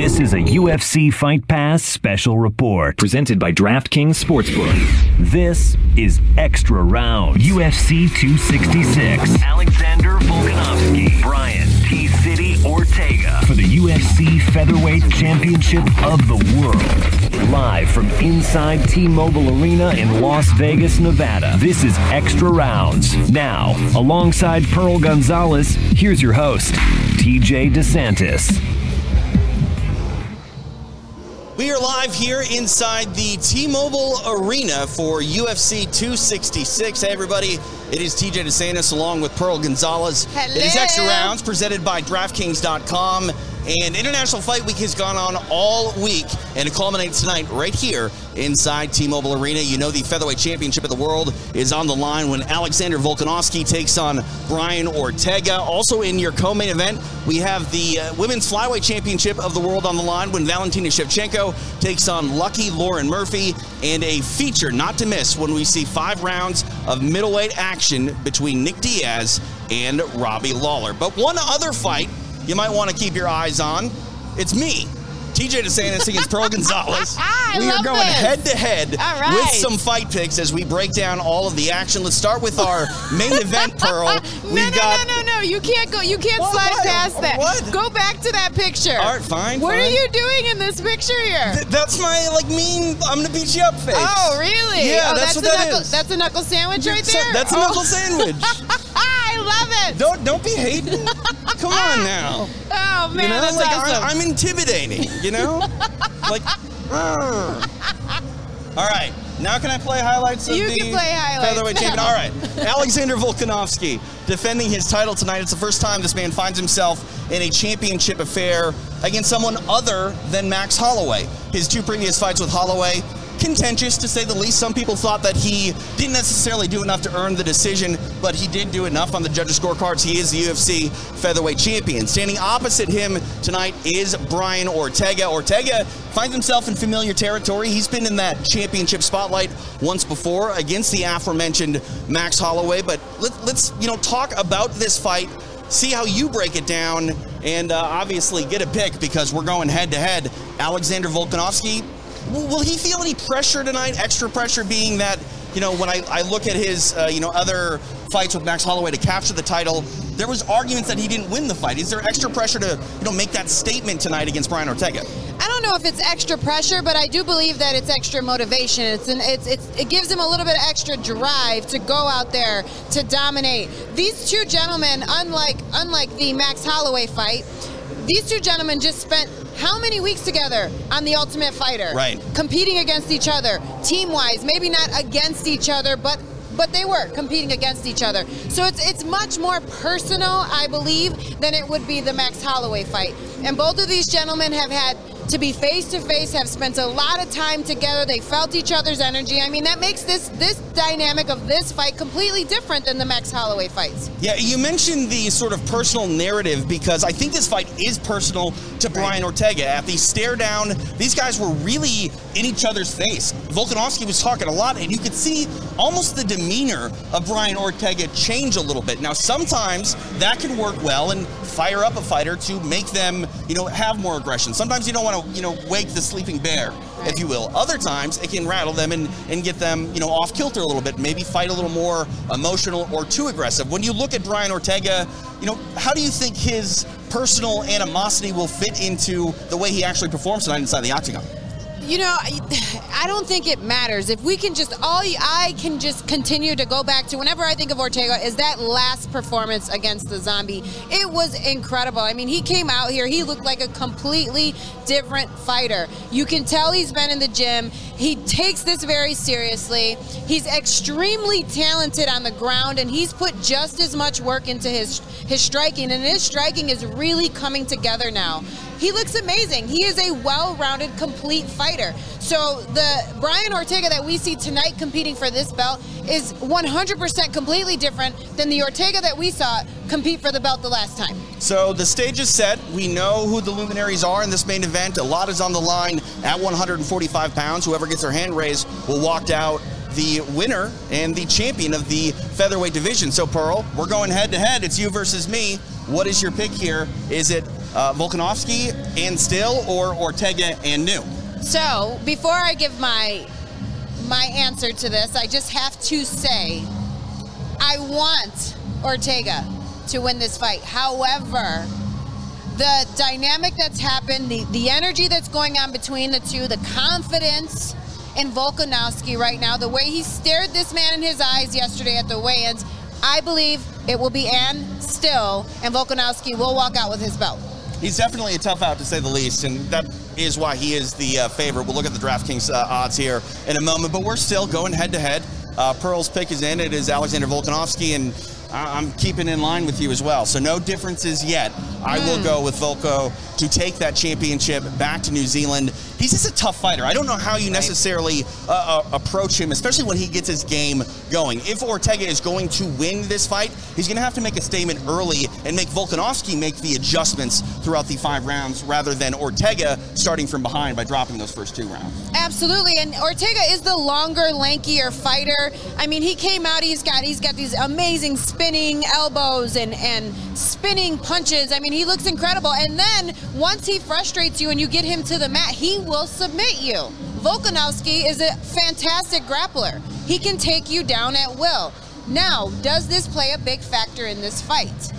This is a UFC Fight Pass special report presented by DraftKings Sportsbook. This is Extra Round UFC 266. Alexander Volkanovski, Brian T. City Ortega for the UFC Featherweight Championship of the World. Live from inside T Mobile Arena in Las Vegas, Nevada. This is Extra Rounds. Now, alongside Pearl Gonzalez, here's your host, TJ DeSantis. We are live here inside the T-Mobile Arena for UFC 266. Hey, everybody. It is TJ DeSantis along with Pearl Gonzalez. Hello. It is Extra Rounds presented by DraftKings.com. And International Fight Week has gone on all week, and it culminates tonight right here inside T-Mobile Arena. You know the featherweight championship of the world is on the line when Alexander Volkanovski takes on Brian Ortega. Also in your co-main event, we have the uh, women's flyweight championship of the world on the line when Valentina Shevchenko takes on Lucky Lauren Murphy, and a feature not to miss when we see five rounds of middleweight action between Nick Diaz and Robbie Lawler. But one other fight you might want to keep your eyes on. It's me, TJ DeSantis against Pearl Gonzalez. Ah, I we are going head to head with some fight picks as we break down all of the action. Let's start with our main event, Pearl. no, We've no, got. no, no, no. You can't go. You can't What? slide What? past that. What? Go back to that picture. All right, fine. What fine. are you doing in this picture here? Th- That's my like mean. I'm gonna beat you up face. oh, really? Yeah, oh, that's that's, what a that knuckle, is. That's a knuckle sandwich right there. That's a Oh. knuckle sandwich. Love it. don't don't be hating. Come on now. oh man, You know, that's like awesome. I, am intimidating. You know, like. "Arr." All right, now can I play highlights of You the can play highlights featherweight champion? All right, Alexander Volkanovski defending his title tonight. It's the first time this man finds himself in a championship affair against someone other than Max Holloway. His two previous fights with Holloway. Contentious to say the least. Some people thought that he didn't necessarily do enough to earn the decision, but he did do enough on the judges' scorecards. He is the UFC featherweight champion. Standing opposite him tonight is Brian Ortega. Ortega finds himself in familiar territory. He's been in that championship spotlight once before against the aforementioned Max Holloway. But let, let's you know talk about this fight, see how you break it down, and uh, obviously get a pick because we're going head to head. Alexander Volkanovski Will he feel any pressure tonight? Extra pressure being that, you know, when I, I look at his, uh, you know, other fights with Max Holloway to capture the title, there was arguments that he didn't win the fight. Is there extra pressure to, you know, make that statement tonight against Brian Ortega? I don't know if it's extra pressure, but I do believe that it's extra motivation. It's an it's, it's it gives him a little bit of extra drive to go out there to dominate. These two gentlemen, unlike unlike the Max Holloway fight, these two gentlemen just spent how many weeks together on the Ultimate Fighter? Right. Competing against each other, team wise, maybe not against each other, but but they were competing against each other. So it's it's much more personal, I believe, than it would be the Max Holloway fight. And both of these gentlemen have had to be face to face, have spent a lot of time together. They felt each other's energy. I mean, that makes this this dynamic of this fight completely different than the Max Holloway fights. Yeah, you mentioned the sort of personal narrative because I think this fight is personal to Brian Ortega. At the stare down, these guys were really in each other's face. Volkanovski was talking a lot, and you could see almost the demeanor of Brian Ortega change a little bit. Now, sometimes that can work well and fire up a fighter to make them, you know, have more aggression. Sometimes you don't want to, you know, wake the sleeping bear, if you will. Other times it can rattle them and, and get them, you know, off kilter a little bit, maybe fight a little more emotional or too aggressive. When you look at Brian Ortega, you know, how do you think his personal animosity will fit into the way he actually performs tonight inside the octagon? You know, I don't think it matters. If we can just all I can just continue to go back to whenever I think of Ortega is that last performance against the zombie. It was incredible. I mean, he came out here, he looked like a completely different fighter. You can tell he's been in the gym. He takes this very seriously. He's extremely talented on the ground and he's put just as much work into his his striking and his striking is really coming together now. He looks amazing. He is a well-rounded, complete fighter. So the Brian Ortega that we see tonight competing for this belt is 100% completely different than the Ortega that we saw compete for the belt the last time. So the stage is set. We know who the luminaries are in this main event. A lot is on the line at 145 pounds. Whoever gets their hand raised will walk out the winner and the champion of the featherweight division. So Pearl, we're going head to head. It's you versus me. What is your pick here? Is it uh, Volkanovski and Still, or Ortega and New? So before I give my my answer to this, I just have to say I want Ortega to win this fight. However, the dynamic that's happened, the, the energy that's going on between the two, the confidence in Volkanovski right now, the way he stared this man in his eyes yesterday at the weigh-ins, I believe it will be Ann Still, and Volkanovski will walk out with his belt. He's definitely a tough out to say the least, and that is why he is the uh, favorite. We'll look at the DraftKings uh, odds here in a moment, but we're still going head to head. Pearl's pick is in. It is Alexander Volkanovski, and I'm keeping in line with you as well. So no differences yet. I will hmm. go with Volko to take that championship back to New Zealand. He's just a tough fighter. I don't know how you necessarily uh, uh, approach him, especially when he gets his game going. If Ortega is going to win this fight, he's going to have to make a statement early and make Volkanovski make the adjustments throughout the five rounds rather than Ortega starting from behind by dropping those first two rounds. Absolutely, and Ortega is the longer, lankier fighter. I mean, he came out. He's got he's got these amazing spinning elbows and and spinning punches. I mean, he looks incredible. And then once he frustrates you and you get him to the mat, he will submit you. Volkanovski is a fantastic grappler. He can take you down at will. Now, does this play a big factor in this fight?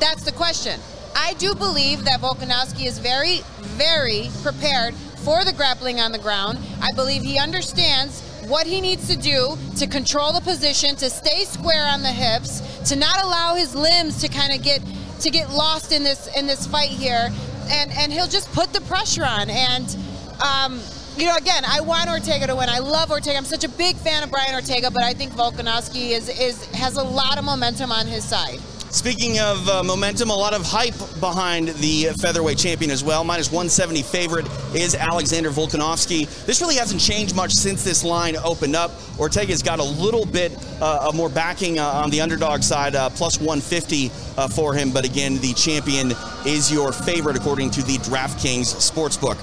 That's the question. I do believe that Volkanovski is very, very prepared for the grappling on the ground. I believe he understands what he needs to do to control the position, to stay square on the hips, to not allow his limbs to kind of get to get lost in this in this fight here, and and he'll just put the pressure on. And um, you know, again, I want Ortega to win. I love Ortega. I'm such a big fan of Brian Ortega, but I think Volkanovski is is has a lot of momentum on his side. Speaking of uh, momentum, a lot of hype behind the featherweight champion as well. Minus 170 favorite is Alexander Volkanovski. This really hasn't changed much since this line opened up. Ortega's got a little bit uh, more backing uh, on the underdog side, uh, plus 150 uh, for him. But again, the champion is your favorite according to the DraftKings Sportsbook.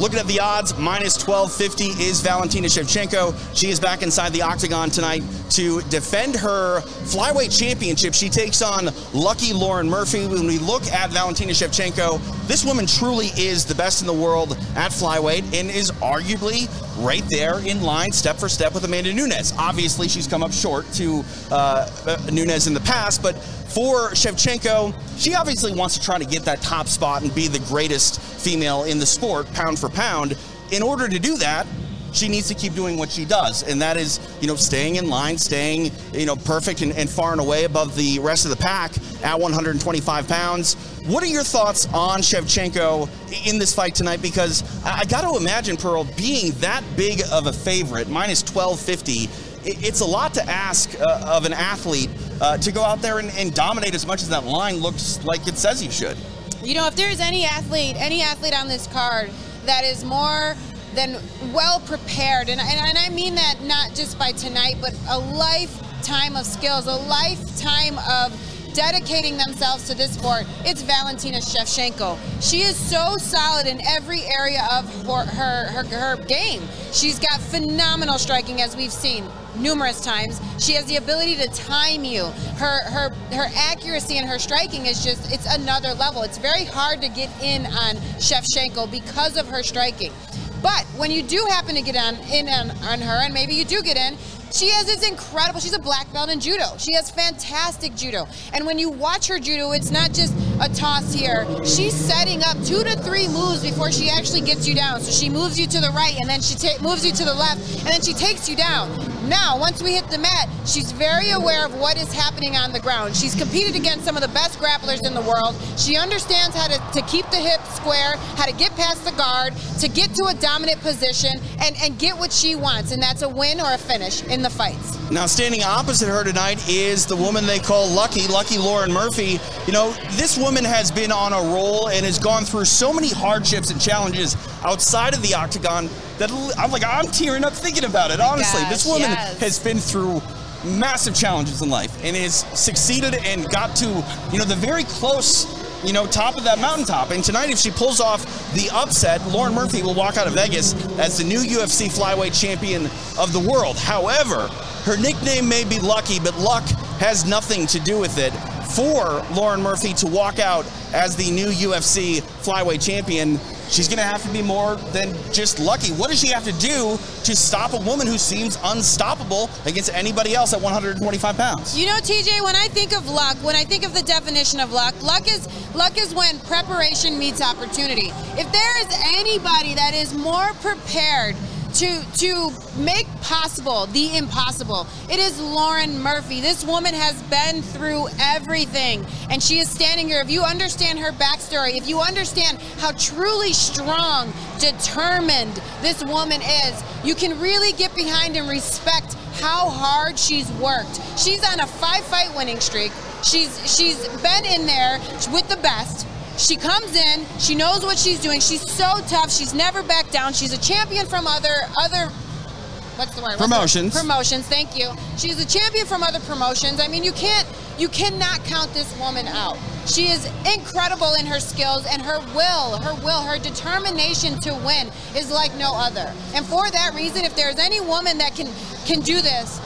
Looking at the odds, minus 1250 is Valentina Shevchenko. She is back inside the octagon tonight to defend her flyweight championship. She takes on lucky Lauren Murphy. When we look at Valentina Shevchenko, this woman truly is the best in the world at flyweight and is arguably right there in line, step for step with Amanda Nunes. Obviously, she's come up short to uh, uh Nunes in the past, but for Shevchenko, she obviously wants to try to get that top spot and be the greatest female in the sport, pound for pound. In order to do that, she needs to keep doing what she does, and that is, you know, staying in line, staying, you know, perfect and, and far and away above the rest of the pack at 125 pounds. What are your thoughts on Shevchenko in this fight tonight? Because I, I got to imagine Pearl being that big of a favorite, minus 1250 it's a lot to ask uh, of an athlete uh, to go out there and, and, dominate as much as that line looks like it says he should. You know, if there's any athlete, any athlete on this card that is more than well prepared, and, and, and I mean that not just by tonight, but a lifetime of skills, a lifetime of dedicating themselves to this sport, it's Valentina Shevchenko. She is so solid in every area of her, her, her, her game. She's got phenomenal striking, as we've seen numerous times. She has the ability to time you. Her her her accuracy and her striking is just it's another level. It's very hard to get in on Shevchenko because of her striking. But when you do happen to get on in on, on her, and maybe you do get in, she has this incredible, she's a black belt in judo. She has fantastic judo. And when you watch her judo, it's not just a toss here. She's setting up two to three moves before she actually gets you down. So she moves you to the right and then she ta- moves you to the left and then she takes you down. Now, once we hit the mat, she's very aware of what is happening on the ground. She's competed against some of the best grapplers in the world. She understands how to, to keep the hip square, how to get past the guard, to get to a dominant position and, and get what she wants. And that's a win or a finish in the fights. Now, standing opposite her tonight is the woman they call Lucky, Lucky Lauren Murphy. You know, this woman has been on a roll and has gone through so many hardships and challenges outside of the octagon that I'm like, I'm tearing up thinking about it. Oh Honestly, Gosh, this woman yes. has been through massive challenges in life and has succeeded and got to, you know, the very close you know, top of that mountaintop. And tonight, if she pulls off the upset, Lauren Murphy will walk out of Vegas as the new UFC flyweight champion of the world. However, her nickname may be Lucky, but luck has nothing to do with it. For Lauren Murphy to walk out as the new UFC flyweight champion, she's going to have to be more than just lucky. What does she have to do to stop a woman who seems unstoppable against anybody else at 125 pounds? You know, TJ, when I think of luck, when I think of the definition of luck, luck is luck is when preparation meets opportunity. If there is anybody that is more prepared to to make possible the impossible. It is Lauren Murphy. This woman has been through everything, and she is standing here. If you understand her backstory, if you understand how truly strong, determined this woman is, you can really get behind and respect how hard she's worked. She's on a five-fight winning streak. She's she's been in there with the best. She comes in, she knows what she's doing. She's so tough. She's never backed down. She's a champion from other other what's the word? What's promotions. The, promotions, thank you. She's a champion from other promotions. I mean, you can't you cannot count this woman out. She is incredible in her skills and her will, her will, her determination to win is like no other. And for that reason, if there's any woman that can can do this,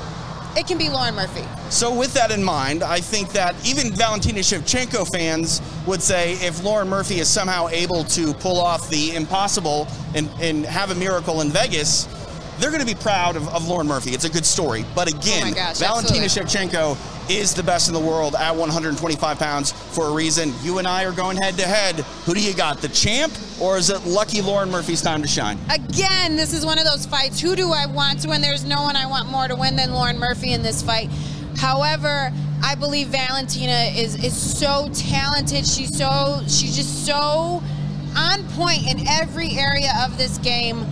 it can be Lauren Murphy. So, with that in mind, I think that even Valentina Shevchenko fans would say if Lauren Murphy is somehow able to pull off the impossible and, and have a miracle in Vegas, they're going to be proud of, of Lauren Murphy. It's a good story. But oh again, Oh gosh, Valentina absolutely. Shevchenko is the best in the world at 125 pounds for a reason. You and I are going head to head. Who do you got, the champ, or is it lucky Lauren Murphy's time to shine? Again, this is one of those fights. Who do I want to win? There's no one I want more to win than Lauren Murphy in this fight. However, I believe Valentina is is so talented. She's so she's just so on point in every area of this game.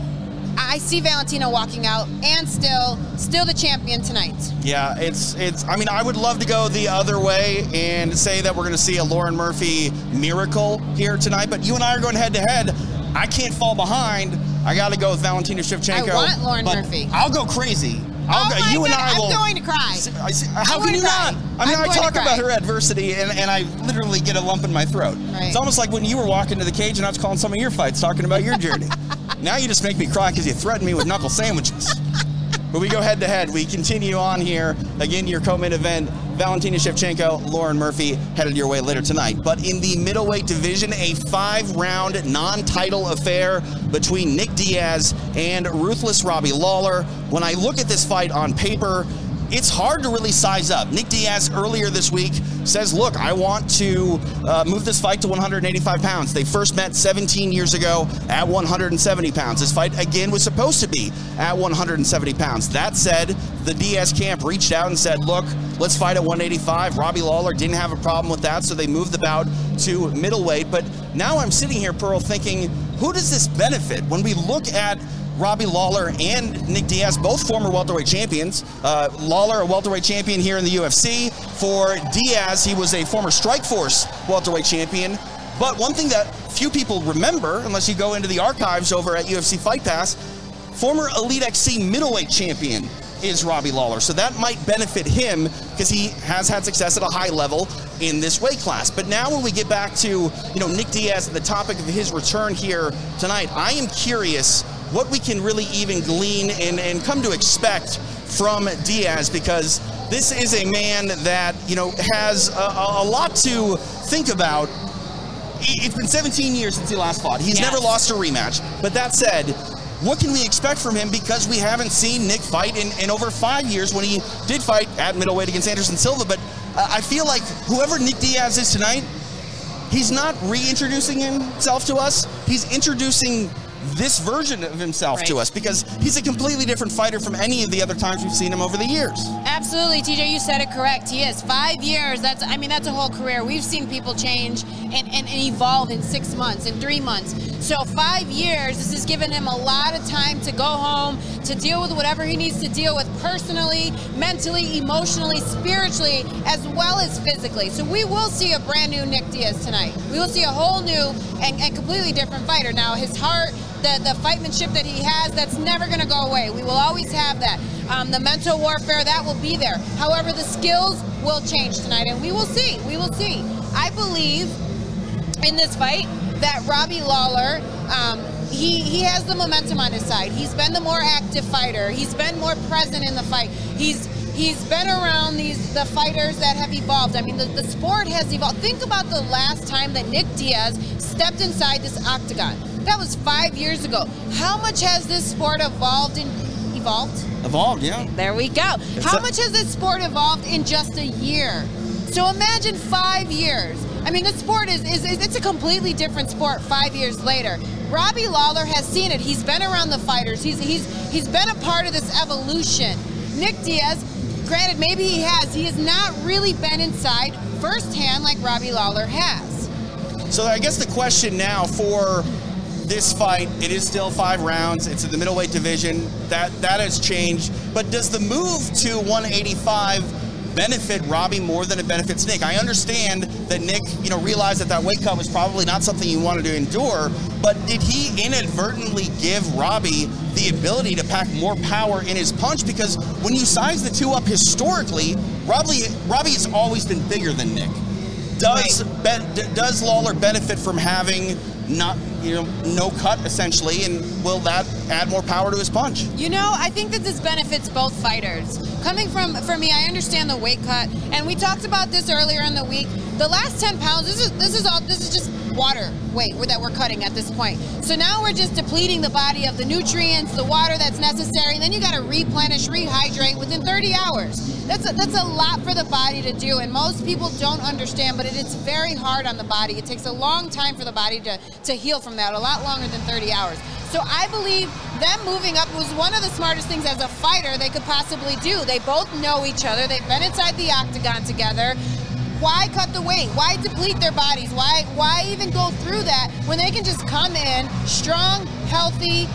I see Valentina walking out and still still the champion tonight. Yeah, it's it's. I mean, I would love to go the other way and say that we're going to see a Lauren Murphy miracle here tonight. But you and I are going head to head. I can't fall behind. I got to go with Valentina Shevchenko. I want Lauren but Murphy. I'll go crazy. I'll oh go, you and God, I I'm will. going to cry. I see- how I'm can you cry. not? I mean, I'm I talk about her adversity, and, and I literally get a lump in my throat. Right. It's almost like when you were walking to the cage and I was calling some of your fights, talking about your journey. now you just make me cry because you threatened me with knuckle sandwiches. But we go head to head. We continue on here. Again, your co main event Valentina Shevchenko, Lauren Murphy headed your way later tonight. But in the middleweight division, a five round non title affair between Nick Diaz and ruthless Robbie Lawler. When I look at this fight on paper, it's hard to really size up. Nick Diaz earlier this week says, Look, I want to uh, move this fight to 185 pounds. They first met 17 years ago at 170 pounds. This fight, again, was supposed to be at 170 pounds. That said, the Diaz camp reached out and said, Look, let's fight at 185. Robbie Lawler didn't have a problem with that, so they moved the bout to middleweight. But now I'm sitting here, Pearl, thinking, who does this benefit? When we look at Robbie Lawler and Nick Diaz, both former welterweight champions. Uh, Lawler, a welterweight champion here in the UFC. For Diaz, he was a former Strikeforce welterweight champion. But one thing that few people remember, unless you go into the archives over at UFC Fight Pass, former Elite XC middleweight champion is Robbie Lawler. So that might benefit him because he has had success at a high level in this weight class. But now when we get back to, you know, Nick Diaz and the topic of his return here tonight, I am curious what we can really even glean and, and come to expect from Diaz because this is a man that, you know, has a, a lot to think about it's been 17 years since he last fought. He's Yes. never lost a rematch. But that said, what can we expect from him because we haven't seen Nick fight in, in over five years when he did fight at middleweight against Anderson Silva? But uh, I feel like whoever Nick Diaz is tonight, he's not reintroducing himself to us. He's introducing this version of himself to us because he's a completely different fighter from any of the other times we've seen him over the years. Absolutely, TJ, you said it correct. He is five years. That's I mean that's a whole career. We've seen people change and, and, and evolve in six months, in three months. So five years, this has given him a lot of time to go home, to deal with whatever he needs to deal with personally, mentally, emotionally, spiritually, as well as physically. So we will see a brand new Nick Diaz tonight. We will see a whole new and, and completely different fighter. Now his heart, the, the fightmanship that he has, that's never gonna go away. We will always have that. Um, the mental warfare, that will be there. However, the skills will change tonight, and we will see. We will see. I believe in this fight that Robbie Lawler, um, he he has the momentum on his side. He's been the more active fighter. He's been more present in the fight. He's He's been around these the fighters that have evolved. I mean, the, the sport has evolved. Think about the last time that Nick Diaz stepped inside this octagon. That was five years ago. How much has this sport evolved in evolved? Evolved, yeah. There we go. How a- much has this sport evolved in just a year? So imagine five years. I mean, the sport is, is, is it's a completely different sport five years later. Robbie Lawler has seen it. He's been around the fighters. He's he's he's been a part of this evolution. Nick Diaz, granted, maybe he has. He has not really been inside firsthand like Robbie Lawler has. So I guess the question now for this fight, it is still five rounds. It's in the middleweight division. That that has changed. But does the move to 185 benefit Robbie more than it benefits Nick? I understand that Nick, you know, realized that that weight cut was probably not something he wanted to endure. But did he inadvertently give Robbie the ability to pack more power in his punch? Because when you size the two up historically, Robbie Robbie has always been bigger than Nick. Does ben, d- does Lawler benefit from having not you know no cut essentially, and will that add more power to his punch? You know, I think that this benefits both fighters. Coming from for me, I understand the weight cut, and we talked about this earlier in the week. The last 10 pounds, this is this is all this is just water weight that we're cutting at this point. So now we're just depleting the body of the nutrients, the water that's necessary, and then you got to replenish, rehydrate within 30 hours. That's a, that's a lot for the body to do, and most people don't understand. But it is very hard on the body. It takes a long time for the body to to heal from that, a lot longer than 30 hours. So I believe them moving up was one of the smartest things as a fighter they could possibly do. They both know each other. They've been inside the octagon together. Why cut the weight? Why deplete their bodies? Why why even go through that when they can just come in strong, healthy,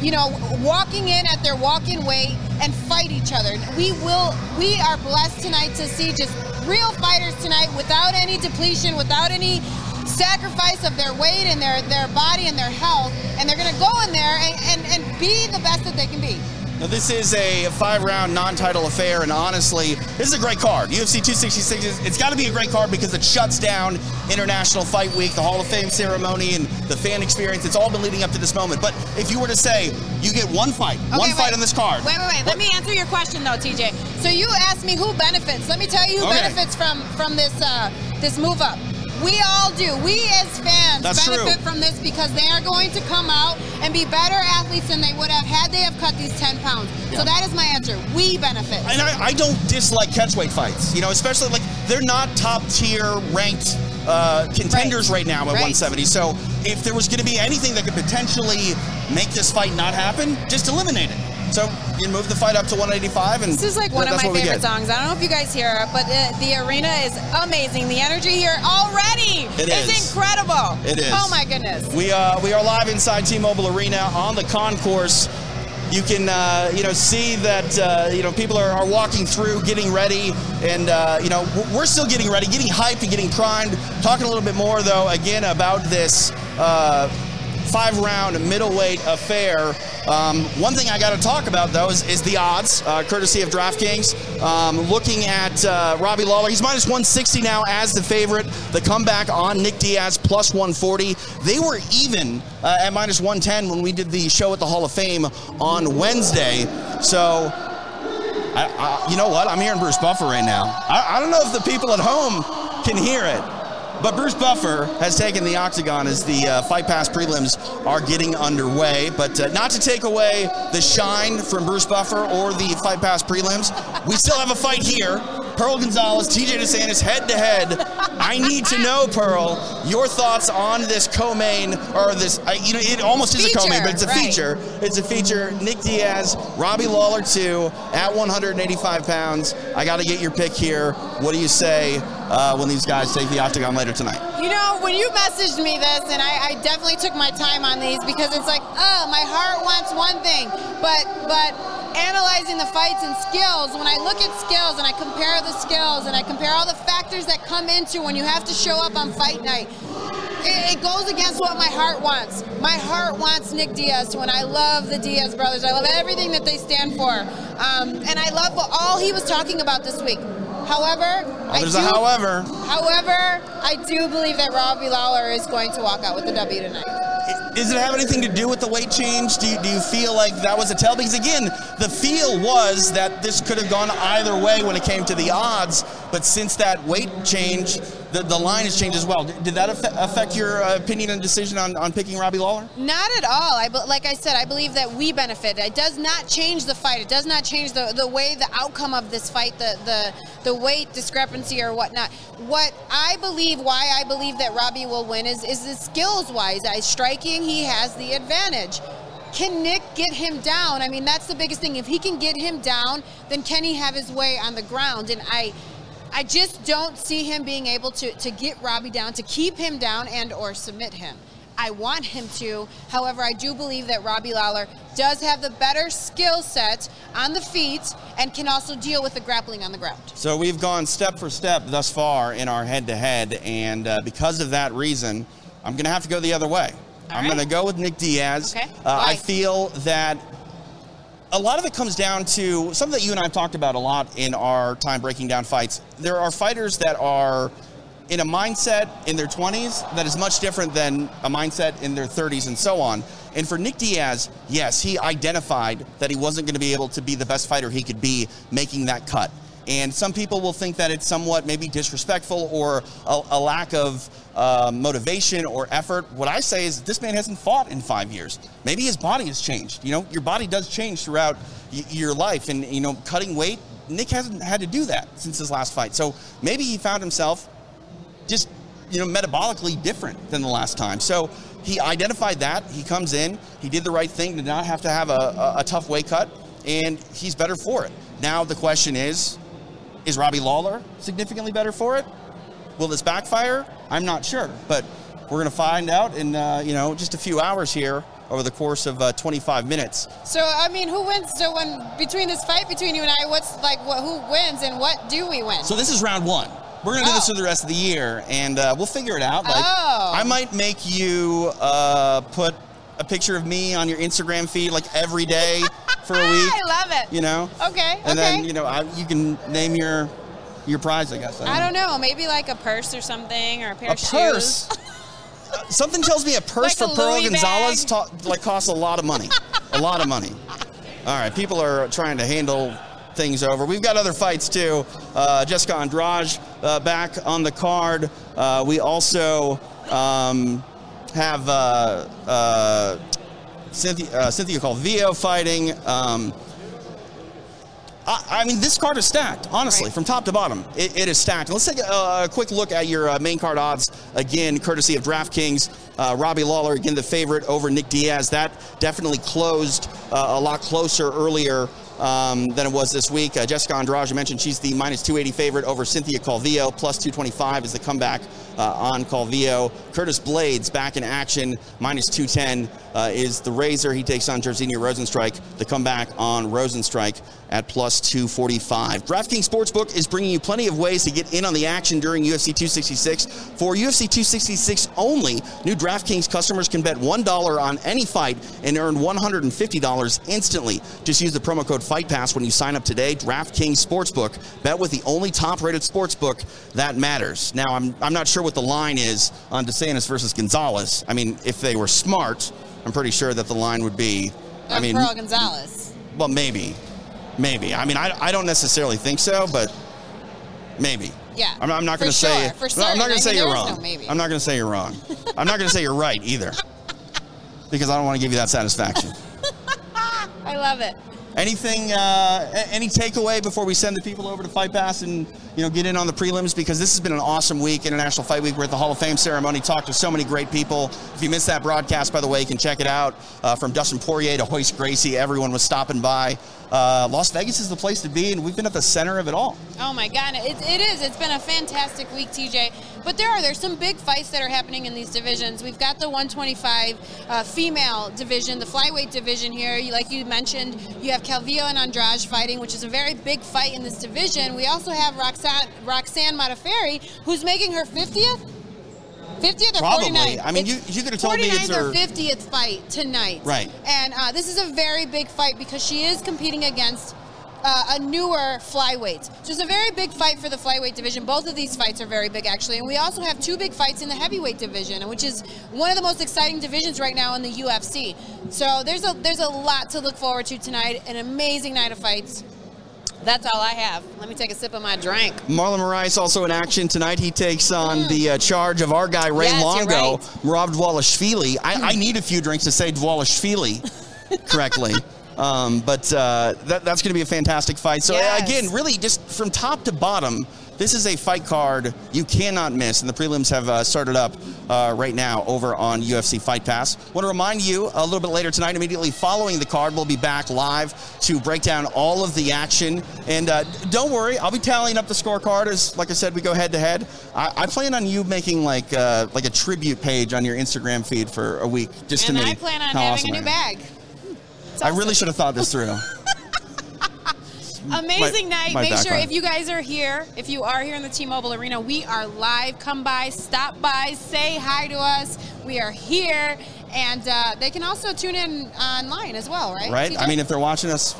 you know, walking in at their walk-in weight and fight each other. We will we are blessed tonight to see just real fighters tonight without any depletion, without any sacrifice of their weight and their, their body and their health, and they're to go in there and, and, and be the best that they can be. Now, this is a five round non title affair, and honestly, this is a great card. UFC 266, is- it's got to be a great card because it shuts down International Fight Week, the Hall of Fame ceremony, and the fan experience. It's all been leading up to this moment. But if you were to say you get one fight, one Okay, fight on this card. Wait, wait, wait. Let me answer your question though, TJ. So you asked me who benefits. Let me tell you who Okay. benefits from from this uh, this move up. We all do. We as fans That's benefit true. from this because they are going to come out and be better athletes than they would have had they have cut these 10 pounds. Yeah. So that is my answer. We benefit. And I, I don't dislike catchweight fights, you know, especially like they're not top tier ranked uh, contenders right, now at Right. 170. So if there was going to be anything that could potentially make this fight not happen, just eliminate it. So you move the fight up to 185, and This is like one of my favorite songs. I don't know if you guys hear it, but the, the arena is amazing. The energy here already It is is. incredible. It is. Oh my goodness. We uh, we are live inside T-Mobile Arena on the concourse. You can uh, you know see that uh, you know people are, are walking through, getting ready, and uh, you know we're still getting ready, getting hyped and getting primed. Talking a little bit more though again about this. Uh, Five round middleweight affair. Um, one thing I got to talk about though is, is the odds, uh, courtesy of DraftKings. Um, looking at uh, Robbie Lawler, he's minus 160 now as the favorite. The comeback on Nick Diaz plus 140. They were even uh, at minus 110 when we did the show at the Hall of Fame on Wednesday. So, I, I, you know what? I'm hearing Bruce Buffer right now. I, I don't know if the people at home can hear it. But Bruce Buffer has taken the octagon as the uh, Fight Pass prelims are getting underway. But uh, not to take away the shine from Bruce Buffer or the Fight Pass prelims, we still have a fight here. Pearl Gonzalez, TJ DeSantis head to head. I need to know, Pearl, your thoughts on this co-main or this. I you know, it almost is a co-main, but it's a right. feature. It's a feature. Nick Diaz, Robbie Lawler, two at 185 pounds. I got to get your pick here. What do you say uh, when these guys take the octagon later tonight? You know, when you messaged me this, and I, I definitely took my time on these because it's like, oh, my heart wants one thing, but but analyzing the fights and skills, when I look at skills and I compare the skills and I compare all the factors that come into when you have to show up on fight night, it, goes against what my heart wants. My heart wants Nick Diaz to win. I love the Diaz brothers. I love everything that they stand for, um, and I love all he was talking about this week. However, I there's do, a however. However, I do believe that Robbie Lawler is going to walk out with the W tonight. Does it have anything to do with the weight change? Do you, do you feel like that was a tell? Because again, the feel was that this could have gone either way when it came to the odds, but since that weight change, the, the line has changed as well. Did that affect your uh, opinion and decision on, on picking Robbie Lawler? Not at all. I like I said, I believe that we benefit. It does not change the fight. It does not change the, the way the outcome of this fight, the the the weight discrepancy or whatnot. What I believe, why I believe that Robbie will win is is the skills wise. I striking, he has the advantage. Can Nick get him down? I mean, that's the biggest thing. If he can get him down, then can he have his way on the ground? And I I just don't see him being able to, to get Robbie down, to keep him down and or submit him. I want him to. However, I do believe that Robbie Lawler does have the better skill set on the feet and can also deal with the grappling on the ground. So we've gone step for step thus far in our head to head, and uh, because of that reason, I'm going to have to go the other way. All I'm right. going to go with Nick Diaz. Okay. Uh, I feel that a lot of it comes down to something that you and I have talked about a lot in our time breaking down fights. There are fighters that are in a mindset in their 20s that is much different than a mindset in their 30s and so on. And for Nick Diaz, yes, he identified that he wasn't going to be able to be the best fighter he could be making that cut. And some people will think that it's somewhat maybe disrespectful or a, a lack of uh, motivation or effort. What I say is this man hasn't fought in five years. Maybe his body has changed. You know, your body does change throughout y- your life. And, you know, cutting weight, Nick hasn't had to do that since his last fight. So maybe he found himself just you know metabolically different than the last time. So he identified that. He comes in. He did the right thing to not have to have a, a, a tough weight cut, and he's better for it. Now the question is, is Robbie Lawler significantly better for it? Will this backfire? I'm not sure, but we're going to find out in uh, you know just a few hours here over the course of uh, 25 minutes. So I mean, who wins? So when between this fight between you and I, what's like what, who wins and what do we win? So this is round one. We're gonna do this oh. for the rest of the year, and uh, we'll figure it out. Like, oh. I might make you uh, put a picture of me on your Instagram feed like every day for a week. I love it. You know. Okay. And okay. then you know I, you can name your your prize. I guess. I don't, I don't know. Maybe like a purse or something, or a pair a of shoes. purse. Something tells me a purse like for Pearl Louis Gonzalez ta- like costs a lot of money. a lot of money. All right, people are trying to handle things over. We've got other fights too. Uh, Jessica Andrade uh, back on the card. Uh, we also um, have uh, Cynthia, uh, Cynthia Calvillo fighting. Um, I, mean, this card is stacked, honestly, right. from top to bottom. It, it is stacked. Let's take a, a quick look at your uh, main card odds again, courtesy of DraftKings. Uh, Robbie Lawler, again, the favorite over Nick Diaz. That definitely closed uh, a lot closer earlier um, than it was this week. Uh, Jessica Andrade, mentioned she's the minus 280 favorite over Cynthia Calvillo. Plus 225 is the comeback uh, on Calvillo. Curtis Blaydes back in action. Minus 210 uh, is the Razor. He takes on Jairzinho Rozenstruik. The comeback on Rozenstruik at plus 245. DraftKings Sportsbook is bringing you plenty of ways to get in on the action during UFC 266. For UFC 266 only, new DraftKings customers can bet $1 on any fight and earn $150 instantly. Just use the promo code Fight Pass when you sign up today. DraftKings Sportsbook. Bet with the only top rated sportsbook that matters. Now, I'm, I'm not sure what the line is on DeSantis versus Gonzalez. I mean, if they were smart, I'm pretty sure that the line would be. I mean, Pearl Gonzalez. Well, maybe. Maybe. I mean, I, I don't necessarily think so, but maybe. Yeah. I'm, I'm not going to sure. say. For certain. I'm not going to say you're wrong. No I'm not going to say you're wrong. I'm not going to say you're right either, because I don't want to give you that satisfaction. I love it. Anything, uh, any takeaway before we send the people over to Fight Pass and you know get in on the prelims because this has been an awesome week, International Fight Week. We're at the Hall of Fame ceremony, talked to so many great people. If you missed that broadcast, by the way, you can check it out. Uh, from Dustin Poirier to Royce Gracie, everyone was stopping by uh, Las Vegas is the place to be, and we've been at the center of it all. Oh my God, it, it is. It's been a fantastic week, TJ. But there are there's some big fights that are happening in these divisions. We've got the 125 uh, female division, the flyweight division here. Like you mentioned, you have Calvillo and Andrade fighting, which is a very big fight in this division. We also have Roxanne, Roxanne Modafferi, who's making her 50th 50th or Probably. 49th? I mean, you, you could have told me it's her 50th fight tonight. Right. And uh, this is a very big fight because she is competing against uh, a newer flyweight. So it's a very big fight for the flyweight division. Both of these fights are very big, actually. And we also have two big fights in the heavyweight division, which is one of the most exciting divisions right now in the UFC. So there's a there's a lot to look forward to tonight. An amazing night of fights. That's all I have. Let me take a sip of my drink. Marlon Moraes also in action tonight. He takes on Mm. the uh, charge of our guy Ray Yes, Longo, right. Rob Dvalishvili. I, I need a few drinks to say Dvalishvili correctly. Um, but uh, that, that's going to be a fantastic fight. So Yes. again, really, just from top to bottom, this is a fight card you cannot miss, and the prelims have uh, started up uh, right now over on UFC Fight Pass. Want to remind you a little bit later tonight, immediately following the card, we'll be back live to break down all of the action. And uh, don't worry, I'll be tallying up the scorecard as, like I said, we go head to head. I plan on you making like uh, like a tribute page on your Instagram feed for a week, just and to me. I plan on having awesome a new am. Bag. I really should have thought this through. Amazing My- night. my Make sure background. if you guys are here, if you are here in the T-Mobile Arena, we are live. Come by, stop by, say hi to us. We are here, and uh, they can also tune in online as well, right? right? TJ? I mean, if they're watching us,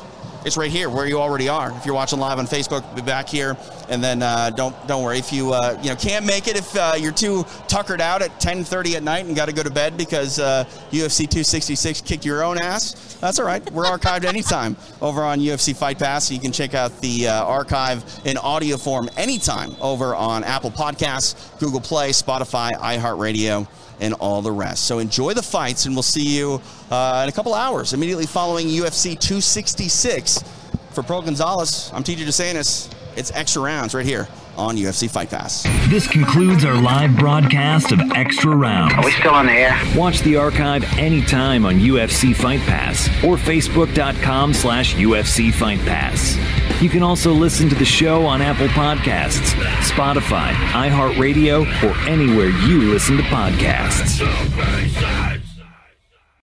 it's right here where you already are. If you're watching live on Facebook, be back here, and then uh, don't don't worry if you uh, you know can't make it if uh, you're too tuckered out at 10:30 at night and got to go to bed because uh, UFC 266 kicked your own ass. That's all right. We're archived anytime over on UFC Fight Pass. So you can check out the uh, archive in audio form anytime over on Apple Podcasts, Google Play, Spotify, iHeartRadio and all the rest. So enjoy the fights, and we'll see you uh, in a couple hours, immediately following UFC 266. For Pearl Gonzalez, I'm TJ DeSantis. It's extra rounds right here on UFC Fight Pass. This concludes our live broadcast of Extra Rounds. Are we still on the air? Watch the archive anytime on UFC Fight Pass or Facebook.com slash UFC Fight Pass. You can also listen to the show on Apple Podcasts, Spotify, iHeartRadio, or anywhere you listen to podcasts.